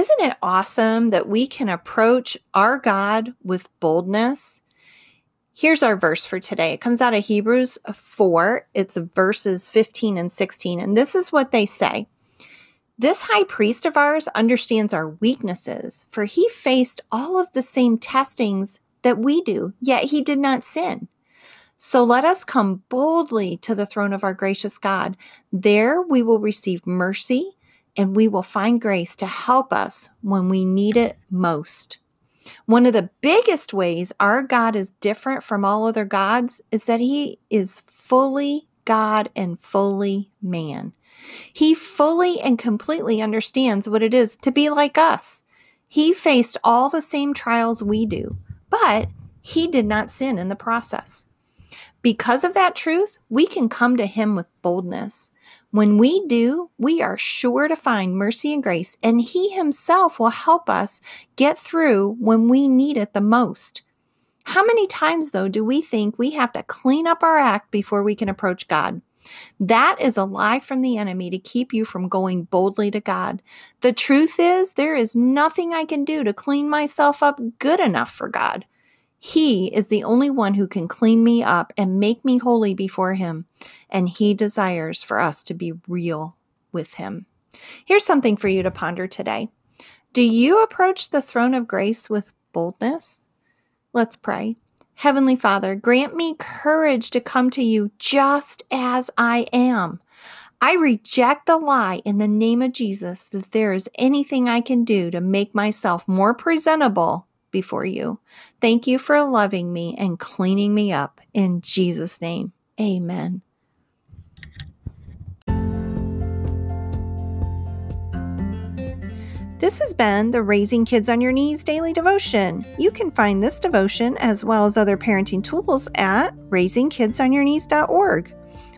Isn't it awesome that we can approach our God with boldness? Here's our verse for today. It comes out of Hebrews 4. It's verses 15 and 16. And this is what they say This high priest of ours understands our weaknesses, for he faced all of the same testings that we do, yet he did not sin. So let us come boldly to the throne of our gracious God. There we will receive mercy and we will find grace to help us when we need it most. One of the biggest ways our God is different from all other gods is that he is fully God and fully man. He fully and completely understands what it is to be like us. He faced all the same trials we do, but he did not sin in the process. Because of that truth, we can come to him with boldness. When we do, we are sure to find mercy and grace, and He Himself will help us get through when we need it the most. How many times, though, do we think we have to clean up our act before we can approach God? That is a lie from the enemy to keep you from going boldly to God. The truth is, there is nothing I can do to clean myself up good enough for God. He is the only one who can clean me up and make me holy before Him. And He desires for us to be real with Him. Here's something for you to ponder today Do you approach the throne of grace with boldness? Let's pray. Heavenly Father, grant me courage to come to you just as I am. I reject the lie in the name of Jesus that there is anything I can do to make myself more presentable before you. Thank you for loving me and cleaning me up. In Jesus' name, amen. This has been the Raising Kids on Your Knees daily devotion. You can find this devotion as well as other parenting tools at raisingkidsonyourknees.org.